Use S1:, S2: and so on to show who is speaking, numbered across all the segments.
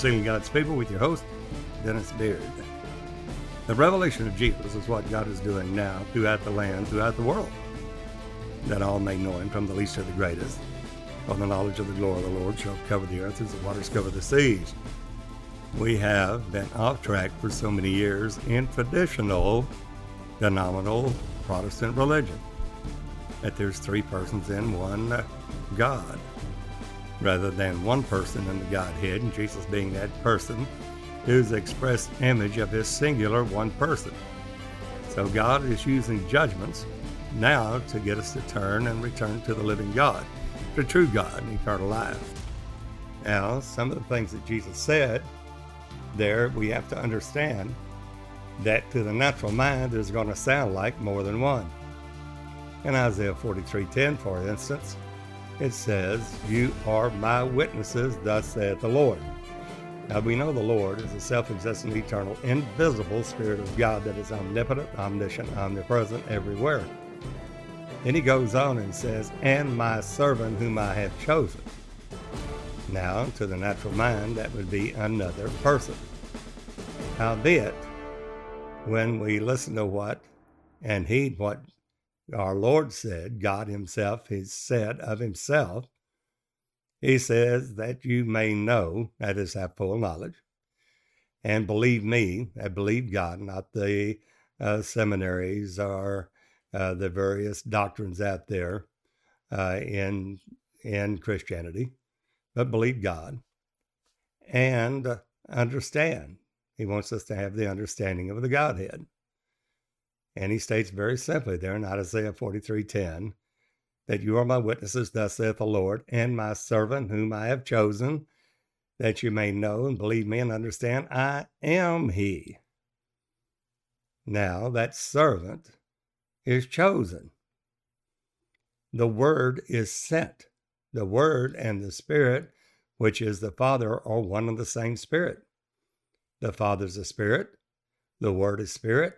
S1: Sealing God's People with your host, Dennis Beard. The revelation of Jesus is what God is doing now throughout the land, throughout the world, that all may know him from the least to the greatest. For the knowledge of the glory of the Lord shall cover the earth as the waters cover the seas. We have been off track for so many years in traditional, denominational Protestant religion that there's three persons in one God rather than one person in the Godhead, and Jesus being that person who's the express image of his singular one person. So God is using judgments now to get us to turn and return to the living God, the true God and eternal life. Now, some of the things that Jesus said there, we have to understand that to the natural mind is going to sound like more than one. In Isaiah 43:10, for instance, it says, You are my witnesses, thus saith the Lord. Now we know the Lord is the self existent, eternal, invisible Spirit of God that is omnipotent, omniscient, omnipresent everywhere. Then he goes on and says, And my servant whom I have chosen. Now, to the natural mind, that would be another person. Howbeit, when we listen to what and heed what our Lord said, God Himself has said of Himself, He says that you may know, that is, have full knowledge, and believe me, I believe God, not the uh, seminaries or uh, the various doctrines out there uh, in in Christianity, but believe God and understand. He wants us to have the understanding of the Godhead. And he states very simply there in Isaiah 43:10 that you are my witnesses, thus saith the Lord, and my servant whom I have chosen, that you may know and believe me and understand I am he. Now that servant is chosen. The word is sent. The word and the spirit, which is the Father, are one and the same spirit. The Father is a spirit, the word is spirit,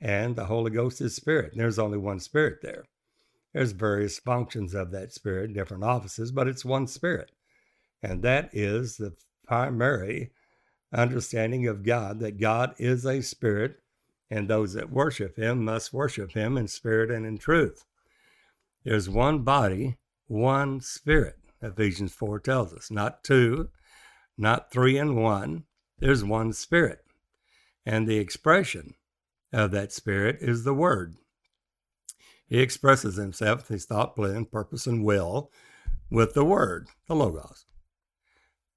S1: and the Holy Ghost is spirit. And there's only one spirit there. There's various functions of that spirit, different offices, but it's one spirit. And that is the primary understanding of God that God is a spirit, and those that worship him must worship him in spirit and in truth. There's one body, one spirit, Ephesians 4 tells us, not two, not three and one. There's one spirit. And the expression of that spirit is the word. He expresses himself, his thought, plan, purpose, and will with the word, the logos.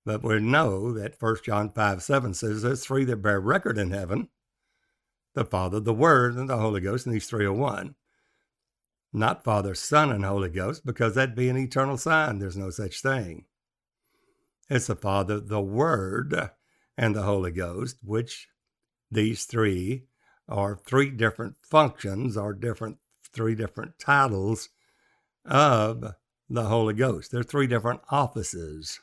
S1: But we know that 1 John 5 7 says there's three that bear record in heaven the Father, the Word, and the Holy Ghost, and these three are one. Not Father, Son, and Holy Ghost, because that'd be an eternal sign. There's no such thing. It's the Father, the Word, and the Holy Ghost, which these three are three different functions or different three different titles of the Holy Ghost. There are three different offices.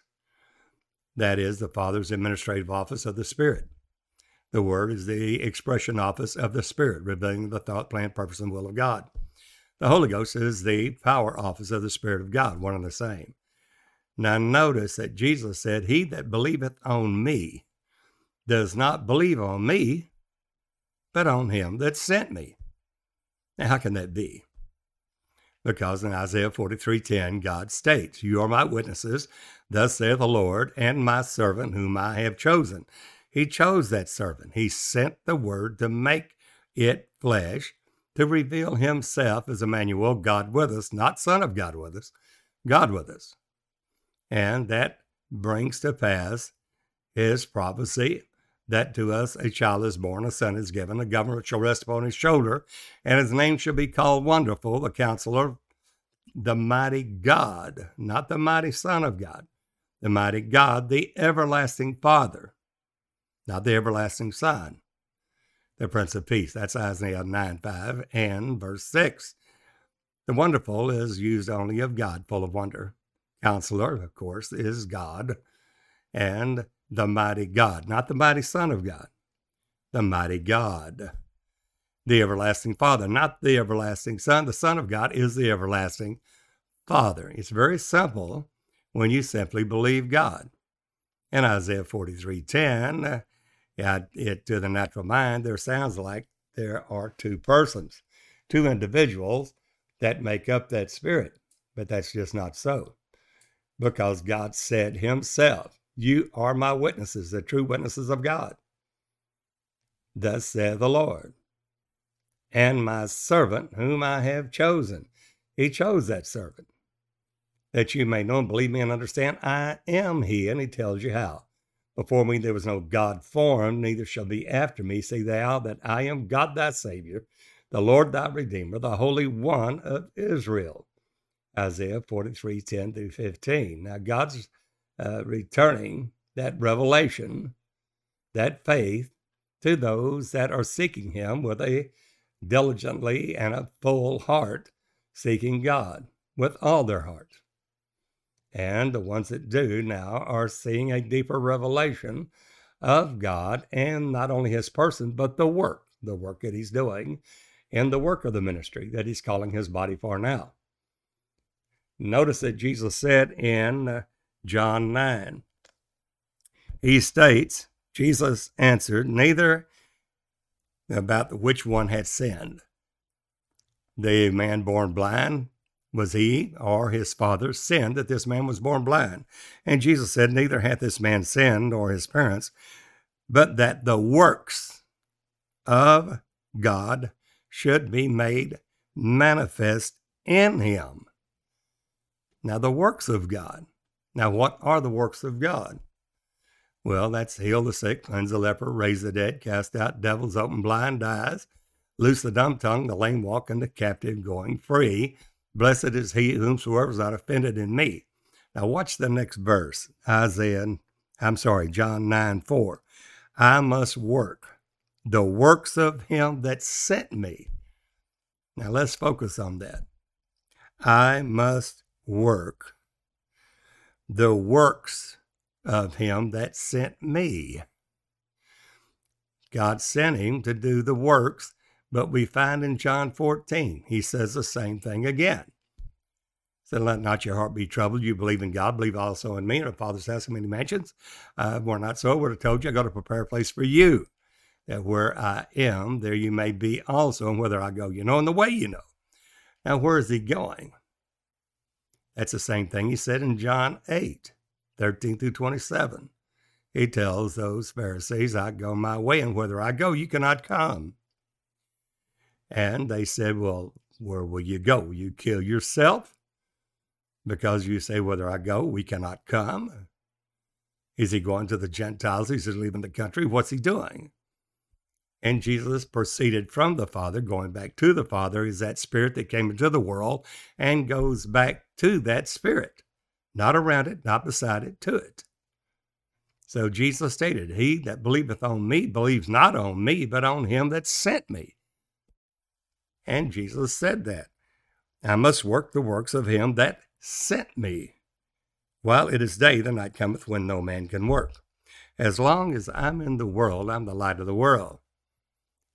S1: That is the Father's administrative office of the Spirit. The Word is the expression office of the Spirit, revealing the thought, plan, purpose, and will of God. The Holy Ghost is the power office of the Spirit of God, one and the same. Now, notice that Jesus said, He that believeth on me does not believe on me, but on him that sent me. Now, how can that be? Because in Isaiah 43:10, God states, You are my witnesses, thus saith the Lord, and my servant whom I have chosen. He chose that servant. He sent the word to make it flesh, to reveal himself as Emmanuel, God with us, not Son of God with us, God with us. And that brings to pass his prophecy that to us a child is born, a son is given, a government shall rest upon his shoulder, and his name shall be called Wonderful, the Counselor, the Mighty God, not the Mighty Son of God, the Mighty God, the Everlasting Father, not the Everlasting Son, the Prince of Peace. That's Isaiah 9 5 and verse 6. The wonderful is used only of God, full of wonder. Counselor, of course, is God. And the mighty God, not the mighty Son of God, the mighty God, the everlasting Father, not the everlasting Son. The Son of God is the everlasting Father. It's very simple when you simply believe God. In Isaiah 43:10, uh, yeah, it to the natural mind, there sounds like there are two persons, two individuals that make up that spirit. But that's just not so. Because God said Himself, You are my witnesses, the true witnesses of God. Thus saith the Lord. And my servant, whom I have chosen. He chose that servant. That you may know and believe me and understand, I am He. And He tells you how. Before me there was no God formed, neither shall be after me. Say thou that I am God thy Savior, the Lord thy Redeemer, the Holy One of Israel. Isaiah 43 10 through 15. Now, God's uh, returning that revelation, that faith to those that are seeking Him with a diligently and a full heart, seeking God with all their heart. And the ones that do now are seeing a deeper revelation of God and not only His person, but the work, the work that He's doing and the work of the ministry that He's calling His body for now. Notice that Jesus said in uh, John 9, he states, Jesus answered, Neither about which one had sinned. The man born blind, was he or his father sinned that this man was born blind? And Jesus said, Neither hath this man sinned or his parents, but that the works of God should be made manifest in him. Now, the works of God. Now, what are the works of God? Well, that's heal the sick, cleanse the leper, raise the dead, cast out devils, open blind eyes, loose the dumb tongue, the lame walk, and the captive going free. Blessed is he whomsoever is not offended in me. Now, watch the next verse Isaiah, I'm sorry, John 9 4. I must work the works of him that sent me. Now, let's focus on that. I must work the works of him that sent me. God sent him to do the works, but we find in John 14, he says the same thing again. Said, let not your heart be troubled. You believe in God, believe also in me. And the Father's house many mansions. Uh, we're not so. I would have told you I got to prepare a place for you. That where I am, there you may be also. And whither I go, you know, and the way you know. Now, where is he going? That's the same thing he said in John 8, 13 through 27. He tells those Pharisees, I go my way, and whither I go, you cannot come. And they said, Well, where will you go? Will you kill yourself? Because you say, Whither I go, we cannot come. Is he going to the Gentiles? Is he leaving the country? What's he doing? And Jesus proceeded from the Father, going back to the Father, is that Spirit that came into the world and goes back to that Spirit, not around it, not beside it, to it. So Jesus stated, He that believeth on me believes not on me, but on him that sent me. And Jesus said that. I must work the works of him that sent me. While it is day, the night cometh when no man can work. As long as I'm in the world, I'm the light of the world.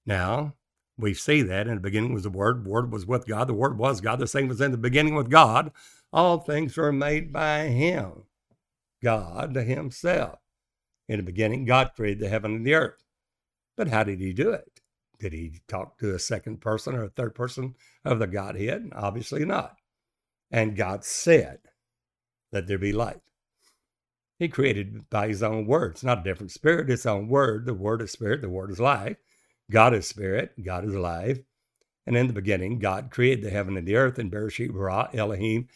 S1: Now, we see that in the beginning was the Word, the Word was with God, the Word was God, the same was in the beginning with God. All things were made by Him, God Himself. In the beginning, God created the heaven and the earth. But how did He do it? Did He talk to a second person or a third person of the Godhead? Obviously not. And God said, Let there be light. He created by His own word. It's not a different spirit, it's own word. The Word is spirit, the Word is life. God is spirit, God is alive. And in the beginning, God created the heaven and the earth, and Bereshit bara Elohim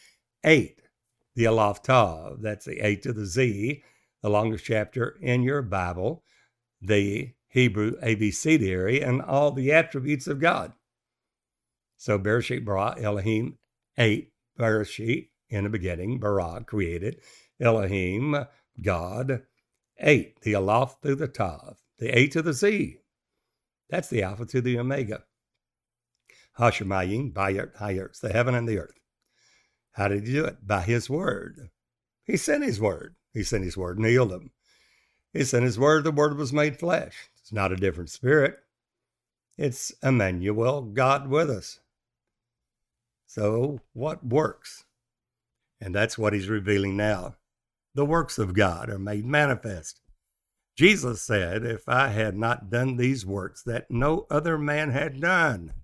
S1: eight, the Aleph Tav. That's the eight to the Z, the longest chapter in your Bible, the Hebrew ABCDary, and all the attributes of God. So Bereshit bara Elohim eight, Bereshit in the beginning, bara created, Elohim, God, eight, the Aleph through the Tav, the A to the Z, that's the Alpha to the Omega. Hashemayim, Bayert, Hayerts, the heaven and the earth. How did he do it? By his word. He sent his word. He sent his word and healed them. He sent his word, the word was made flesh. It's not a different spirit. It's Emmanuel, God with us. So, what works? And that's what he's revealing now. the works of God are made manifest. Jesus said, If I had not done these works that no other man had done,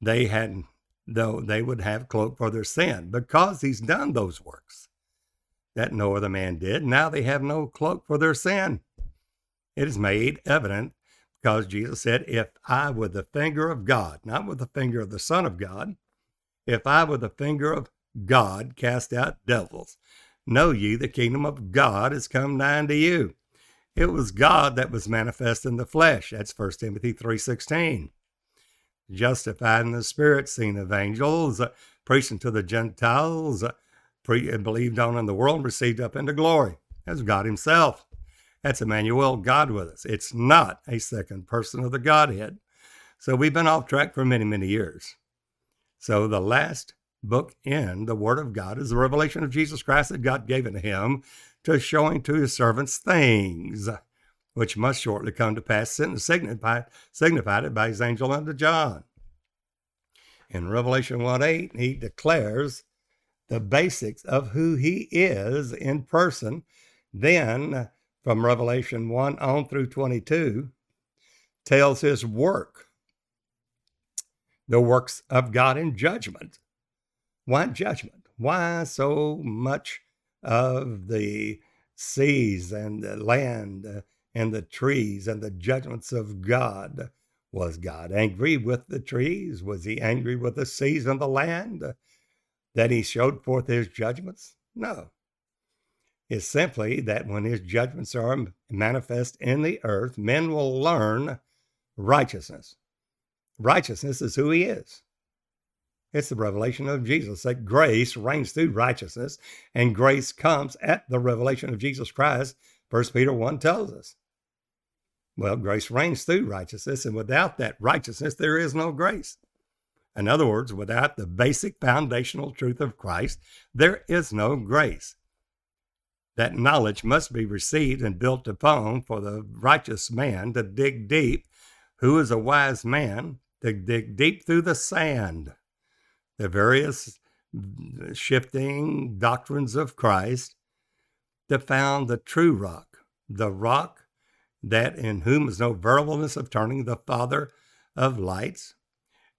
S1: they had though they would have cloak for their sin, because he's done those works that no other man did. Now they have no cloak for their sin. It is made evident because Jesus said, If I with the finger of God, not with the finger of the Son of God, if I with the finger of God cast out devils, know ye the kingdom of God is come nigh unto you. It was God that was manifest in the flesh. That's 1 Timothy 3.16. Justified in the spirit, seen of angels, uh, preaching to the Gentiles, uh, pre- believed on in the world, received up into glory. That's God himself. That's Emmanuel, God with us. It's not a second person of the Godhead. So we've been off track for many, many years. So the last book in the Word of God is the revelation of Jesus Christ that God gave unto him to showing to his servants things which must shortly come to pass, signified, signified it by his angel unto John. In Revelation 1 8, he declares the basics of who he is in person. Then, from Revelation 1 on through 22, tells his work, the works of God in judgment why judgment? Why so much of the seas and the land uh, and the trees and the judgments of God? Was God angry with the trees? Was he angry with the seas and the land uh, that he showed forth his judgments? No. It's simply that when his judgments are manifest in the earth, men will learn righteousness. Righteousness is who he is. It's the revelation of Jesus that grace reigns through righteousness, and grace comes at the revelation of Jesus Christ. First Peter 1 tells us. Well, grace reigns through righteousness, and without that righteousness, there is no grace. In other words, without the basic foundational truth of Christ, there is no grace. That knowledge must be received and built upon for the righteous man to dig deep. Who is a wise man? To dig deep through the sand the various shifting doctrines of Christ to found the true rock, the rock that in whom is no variableness of turning, the Father of lights,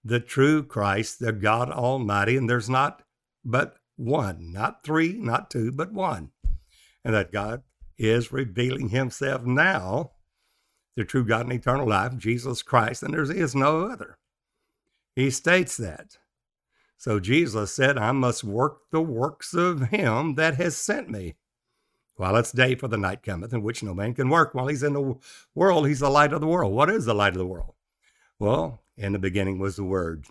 S1: the true Christ, the God Almighty, and there's not but one, not three, not two, but one. And that God is revealing himself now, the true God and eternal life, Jesus Christ, and there is no other. He states that. So Jesus said, I must work the works of him that has sent me. While it's day, for the night cometh, in which no man can work. While he's in the world, he's the light of the world. What is the light of the world? Well, in the beginning was the Word.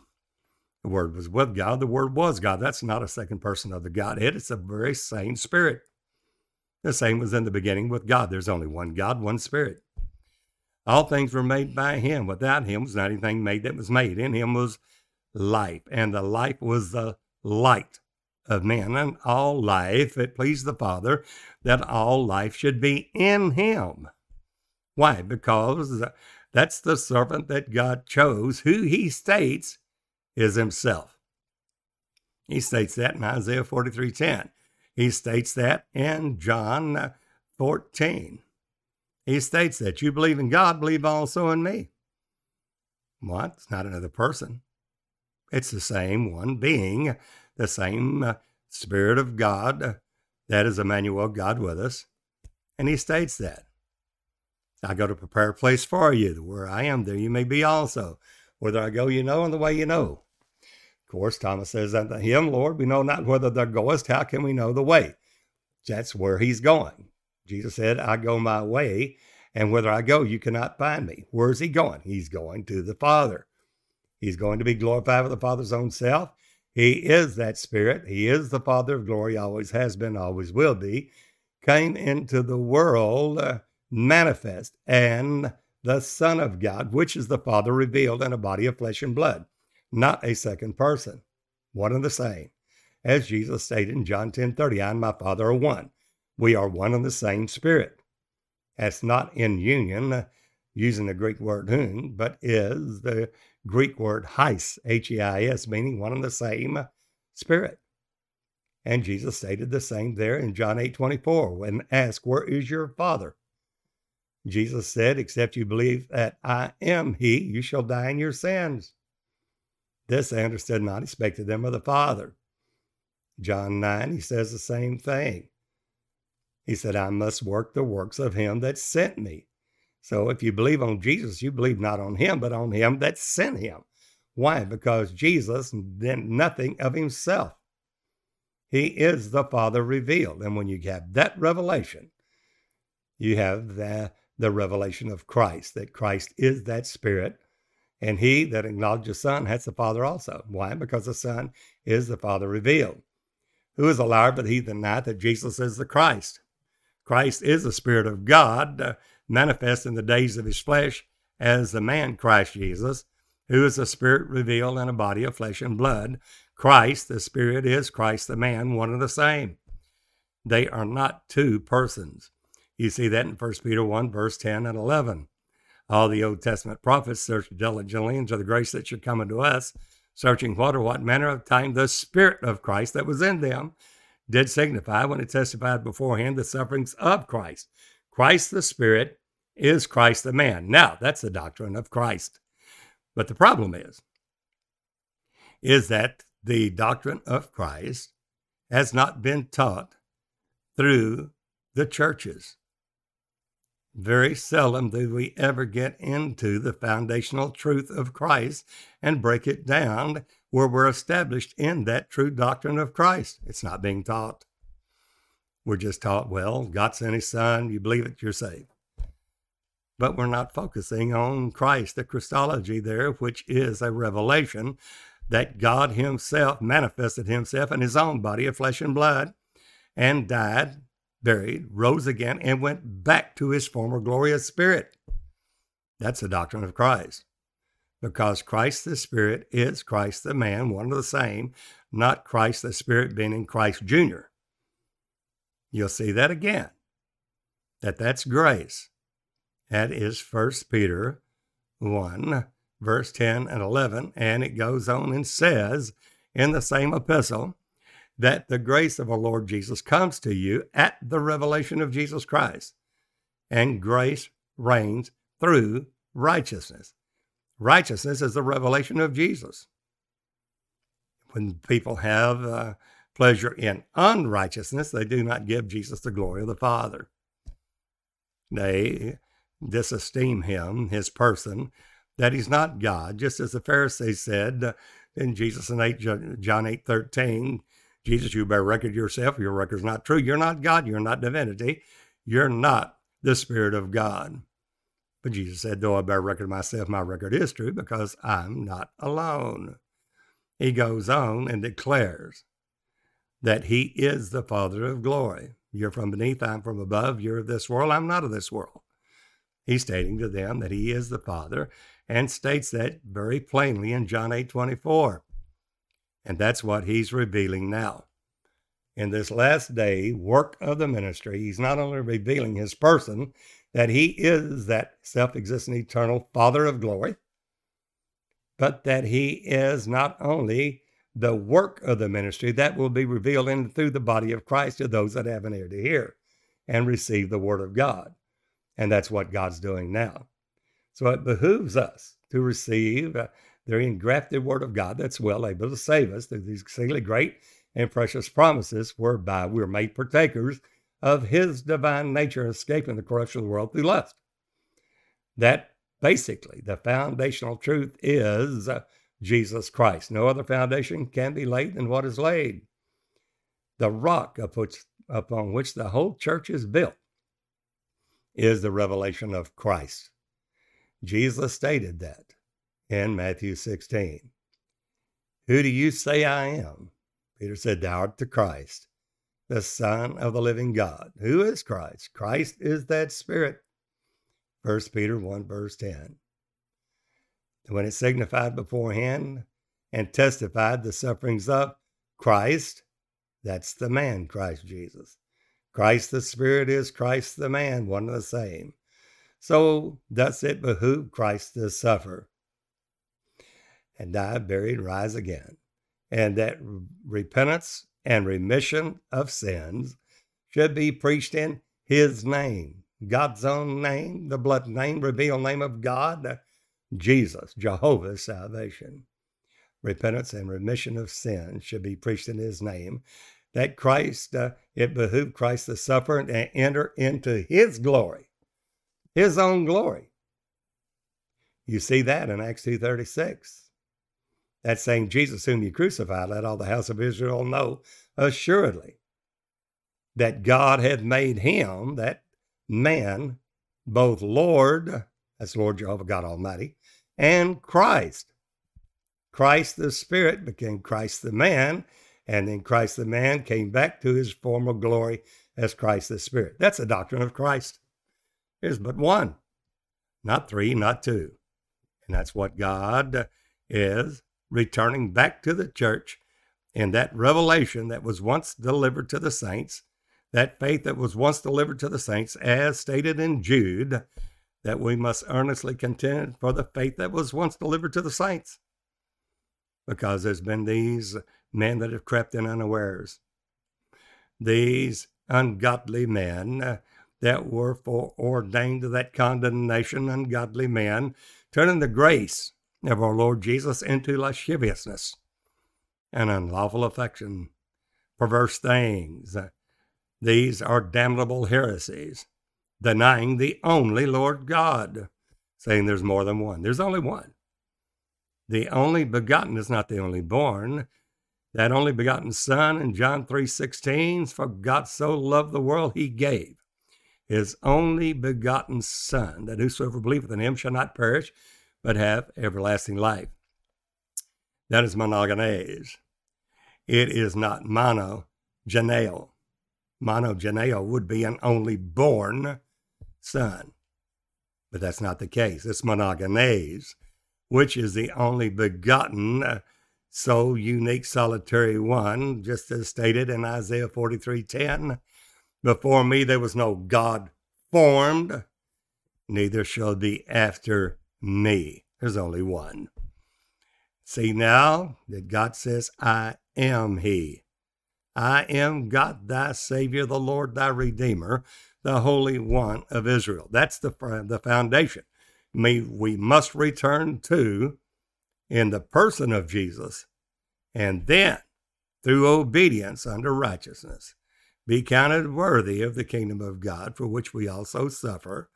S1: The Word was with God. The Word was God. That's not a second person of the Godhead. It's the very same Spirit. The same was in the beginning with God. There's only one God, one Spirit. All things were made by Him. Without Him was not anything made that was made. In Him was life, and the life was the light of men, and all life, it pleased the Father that all life should be in him. Why? Because that's the servant that God chose, who he states is himself. He states that in Isaiah 43:10. He states that in John uh, 14. He states that you believe in God, believe also in me. What? It's not another person. It's the same one being, the same uh, Spirit of God that is Emmanuel, God with us. And he states that. I go to prepare a place for you. Where I am, there you may be also. Whither I go, you know, and the way you know. Of course, Thomas says unto him, Lord, we know not whither thou goest. How can we know the way? That's where he's going. Jesus said, I go my way, and whither I go, you cannot find me. Where's he going? He's going to the Father. He's going to be glorified with the Father's own self. He is that Spirit. He is the Father of glory, always has been, always will be. Came into the world uh, manifest and the Son of God, which is the Father revealed in a body of flesh and blood, not a second person, one and the same. As Jesus stated in John 10 30, I and my Father are one. We are one and the same Spirit. That's not in union, uh, using the Greek word hun, but is the Greek word heis, H E I S, meaning one and the same spirit. And Jesus stated the same there in John 8 24 when asked, Where is your Father? Jesus said, Except you believe that I am He, you shall die in your sins. This they understood not, expected them of the Father. John 9, he says the same thing. He said, I must work the works of him that sent me. So if you believe on Jesus, you believe not on him, but on him that sent him. Why? Because Jesus did nothing of himself. He is the Father revealed. And when you have that revelation, you have the, the revelation of Christ, that Christ is that Spirit. And he that acknowledges the Son has the Father also. Why? Because the Son is the Father revealed. Who is a liar but he that denieth that Jesus is the Christ? Christ is the Spirit of God, uh, manifest in the days of his flesh as the man Christ Jesus, who is the Spirit revealed in a body of flesh and blood. Christ, the Spirit, is Christ, the man, one and the same. They are not two persons. You see that in 1 Peter 1, verse 10 and 11. All the Old Testament prophets searched diligently into the grace that should come unto us, searching what or what manner of time the Spirit of Christ that was in them did signify when it testified beforehand the sufferings of Christ. Christ the Spirit is Christ the man. Now, that's the doctrine of Christ. But the problem is, is that the doctrine of Christ has not been taught through the churches. Very seldom do we ever get into the foundational truth of Christ and break it down where we're established in that true doctrine of Christ. It's not being taught. We're just taught, well, God sent his son, you believe it, you're saved. But we're not focusing on Christ, the Christology there, which is a revelation that God himself manifested himself in his own body of flesh and blood and died, buried, rose again, and went back to his former glorious spirit. That's the doctrine of Christ because Christ the Spirit is Christ the man, one and the same, not Christ the Spirit being in Christ Jr. You'll see that again, that that's grace. That is 1 Peter 1, verse 10 and 11. And it goes on and says in the same epistle that the grace of our Lord Jesus comes to you at the revelation of Jesus Christ, and grace reigns through righteousness. Righteousness is the revelation of Jesus. When people have uh, pleasure in unrighteousness, they do not give Jesus the glory of the Father. They disesteem him, his person, that he's not God, just as the Pharisees said in Jesus in 8, John 8 13, Jesus, you bear record yourself, your record's not true. You're not God, you're not divinity, you're not the Spirit of God. But Jesus said, Though I bear record myself, my record is true because I'm not alone. He goes on and declares that he is the Father of glory. You're from beneath, I'm from above. You're of this world, I'm not of this world. He's stating to them that he is the Father and states that very plainly in John 8 24. And that's what he's revealing now. In this last day work of the ministry, he's not only revealing his person, that he is that self existent eternal Father of glory, but that he is not only the work of the ministry that will be revealed in through the body of Christ to those that have an ear to hear and receive the word of God. And that's what God's doing now. So it behooves us to receive uh, the engrafted word of God that's well able to save us through these exceedingly great and precious promises whereby we're made partakers of his divine nature escaping the corruption of the world through lust. That basically, the foundational truth is uh, Jesus Christ. No other foundation can be laid than what is laid. The rock upon which the whole church is built is the revelation of Christ. Jesus stated that in Matthew 16. Who do you say I am? Peter said, Thou art the Christ the Son of the living God. Who is Christ? Christ is that Spirit. 1 Peter 1, verse 10. When it signified beforehand and testified the sufferings of Christ, that's the man, Christ Jesus. Christ the Spirit is Christ the man, one and the same. So thus it behooved Christ to suffer and die, buried, rise again. And that repentance and remission of sins should be preached in his name, God's own name, the blood name, revealed name of God, Jesus, Jehovah's salvation. Repentance and remission of sins should be preached in his name. That Christ, uh, it behooved Christ to suffer and enter into his glory, his own glory. You see that in Acts 2.36. That's saying Jesus whom you crucified, let all the house of Israel know assuredly that God hath made him, that man, both Lord, that's Lord Jehovah God Almighty, and Christ. Christ the Spirit became Christ the man, and then Christ the man came back to his former glory as Christ the Spirit. That's the doctrine of Christ. There's but one, not three, not two. And that's what God is returning back to the church in that revelation that was once delivered to the saints, that faith that was once delivered to the saints, as stated in Jude, that we must earnestly contend for the faith that was once delivered to the saints. Because there's been these men that have crept in unawares, these ungodly men that were foreordained to that condemnation, ungodly men, turning the grace of our Lord Jesus into lasciviousness and unlawful affection, perverse things. These are damnable heresies, denying the only Lord God, saying there's more than one. There's only one. The only begotten is not the only born. That only begotten Son in John 3:16, for God so loved the world he gave his only begotten Son, that whosoever believeth in him shall not perish, but have everlasting life. That is monogenes. It is not monogeneo. Monogeneo would be an only born son. But that's not the case. It's monogenes, which is the only begotten, so unique, solitary one, just as stated in Isaiah 43:10. Before me there was no God formed, neither shall be after me. There's only one. See now that God says, I am He. I am God thy Savior, the Lord thy Redeemer, the Holy One of Israel. That's the, the foundation. Me, we must return to in the person of Jesus, and then through obedience unto righteousness, be counted worthy of the kingdom of God, for which we also suffer,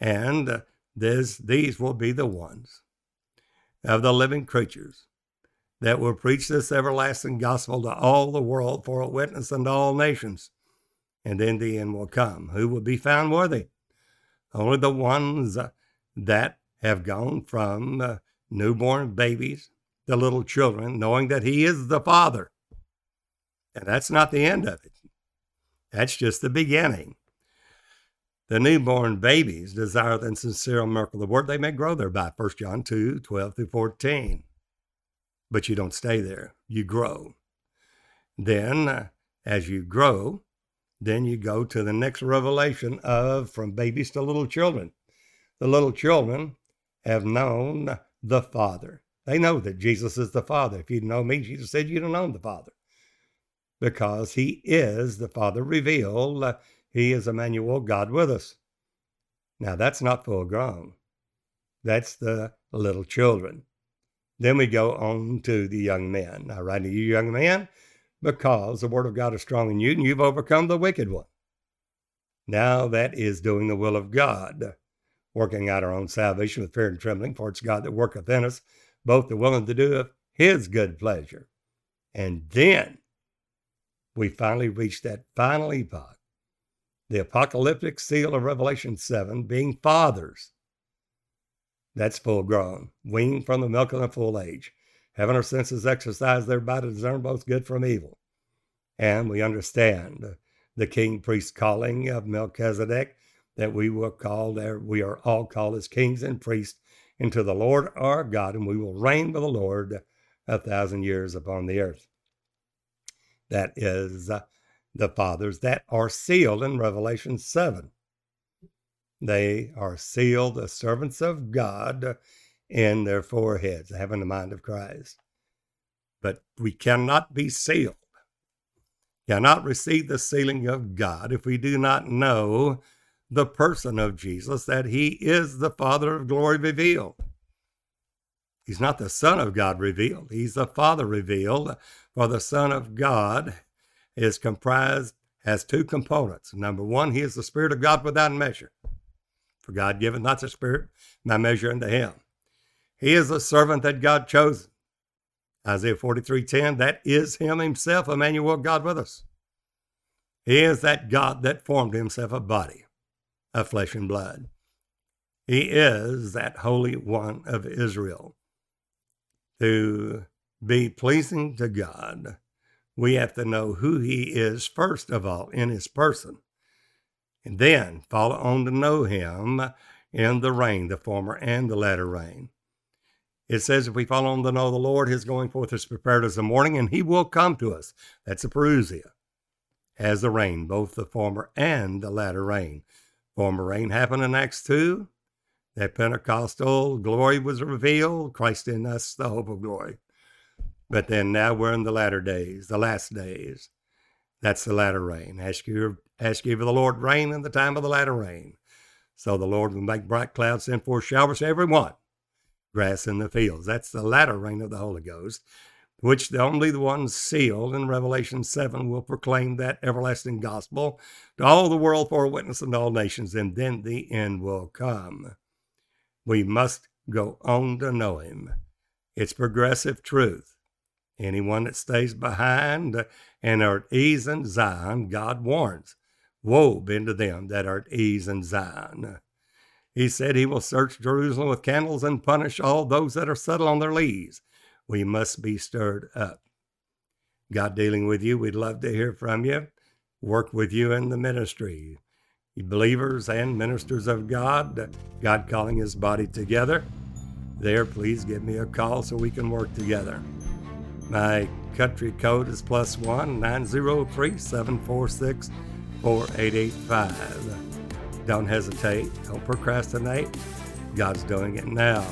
S1: and this, these will be the ones of the living creatures that will preach this everlasting gospel to all the world for a witness unto all nations. And then the end will come. Who will be found worthy? Only the ones that have gone from uh, newborn babies the little children, knowing that He is the Father. And that's not the end of it. That's just the beginning. The newborn babies desire the sincere milk of the word they may grow thereby. 1 John 2 12 through 14. But you don't stay there, you grow. Then, uh, as you grow, then you go to the next revelation of from babies to little children. The little children have known the Father. They know that Jesus is the Father. If you know me, Jesus said you don't know the Father because he is the Father revealed he is Emmanuel, God with us. Now, that's not full grown. That's the little children. Then we go on to the young men. I write to you, young men, because the word of God is strong in you and you've overcome the wicked one. Now that is doing the will of God, working out our own salvation with fear and trembling, for it's God that worketh in us, both the willing to do of his good pleasure. And then we finally reach that final epoch the apocalyptic seal of Revelation 7 being fathers. That's full grown, weaned from the milk of the full age, having our senses exercised thereby to discern both good from evil. And we understand the king priest calling of Melchizedek that we will call there, we are all called as kings and priests into the Lord our God, and we will reign with the Lord a thousand years upon the earth. That is uh, the fathers that are sealed in Revelation 7. They are sealed, the servants of God, in their foreheads, having the mind of Christ. But we cannot be sealed cannot receive the sealing of God if we do not know the person of Jesus, that he is the Father of glory revealed. He's not the Son of God revealed, he's the Father revealed. For the Son of God is comprised, has two components. Number one, he is the Spirit of God without measure. For God giveth not the Spirit by measure unto him. He is the servant that God chose. Isaiah 43:10, that is him himself, Emmanuel, God with us. He is that God that formed himself a body of flesh and blood. He is that Holy One of Israel. To be pleasing to God, we have to know who He is first of all in His person, and then follow on to know Him in the rain, the former and the latter rain. It says if we follow on to know the Lord, His going forth is prepared as the morning, and He will come to us. That's a Parousia. As the rain, both the former and the latter rain. Former rain happened in Acts 2. That Pentecostal glory was revealed, Christ in us, the hope of glory. But then now we're in the latter days, the last days. That's the latter rain. Ask you, ask you for the Lord rain in the time of the latter rain. So the Lord will make bright clouds, send forth showers to everyone grass in the fields. That's the latter rain of the Holy Ghost, which only the ones sealed in Revelation 7 will proclaim that everlasting gospel to all the world for a witness in all nations, and then the end will come. We must go on to know him. It's progressive truth. Anyone that stays behind and are at ease in Zion, God warns, woe be to them that are at ease in Zion. He said he will search Jerusalem with candles and punish all those that are settled on their lees. We must be stirred up. God dealing with you, we'd love to hear from you. Work with you in the ministry. Believers and ministers of God, God calling his body together. There, please give me a call so we can work together. My country code is plus one nine zero three seven four six four eight eight five. Don't hesitate. Don't procrastinate. God's doing it now.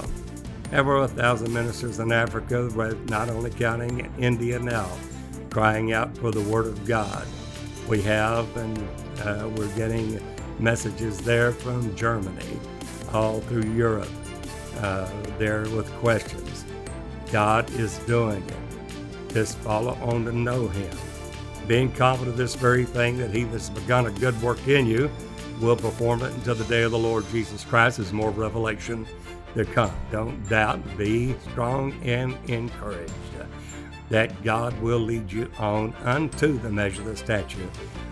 S1: Ever a thousand ministers in Africa, not only counting in India now, crying out for the Word of God. We have, and uh, we're getting messages there from Germany, all through Europe, uh, there with questions. God is doing it. Just follow on to know Him. Being confident of this very thing that He has begun a good work in you will perform it until the day of the Lord Jesus Christ. There's more revelation to come. Don't doubt, be strong and encouraged that God will lead you on unto the measure of the stature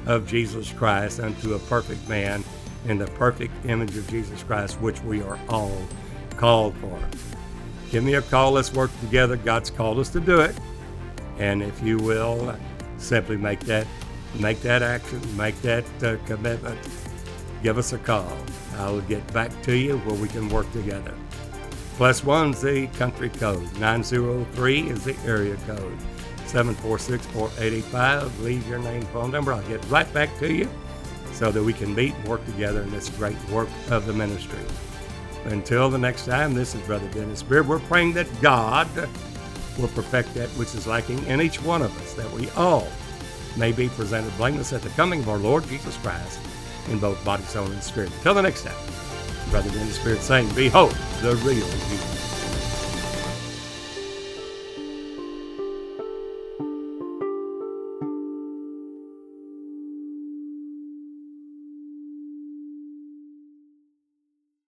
S1: of Jesus Christ, unto a perfect man in the perfect image of Jesus Christ, which we are all called for. Give me a call. Let's work together. God's called us to do it. And if you will, simply make that make that action, make that uh, commitment give us a call. I will get back to you where we can work together. Plus one's the country code. 903 is the area code. 746-4885. Leave your name, phone number. I'll get right back to you so that we can meet and work together in this great work of the ministry. Until the next time, this is Brother Dennis Beard. We're praying that God will perfect that which is lacking in each one of us, that we all may be presented blameless at the coming of our Lord Jesus Christ in both body, soul, and spirit. Till the next time, Brother in the Spirit saying, Behold the real you.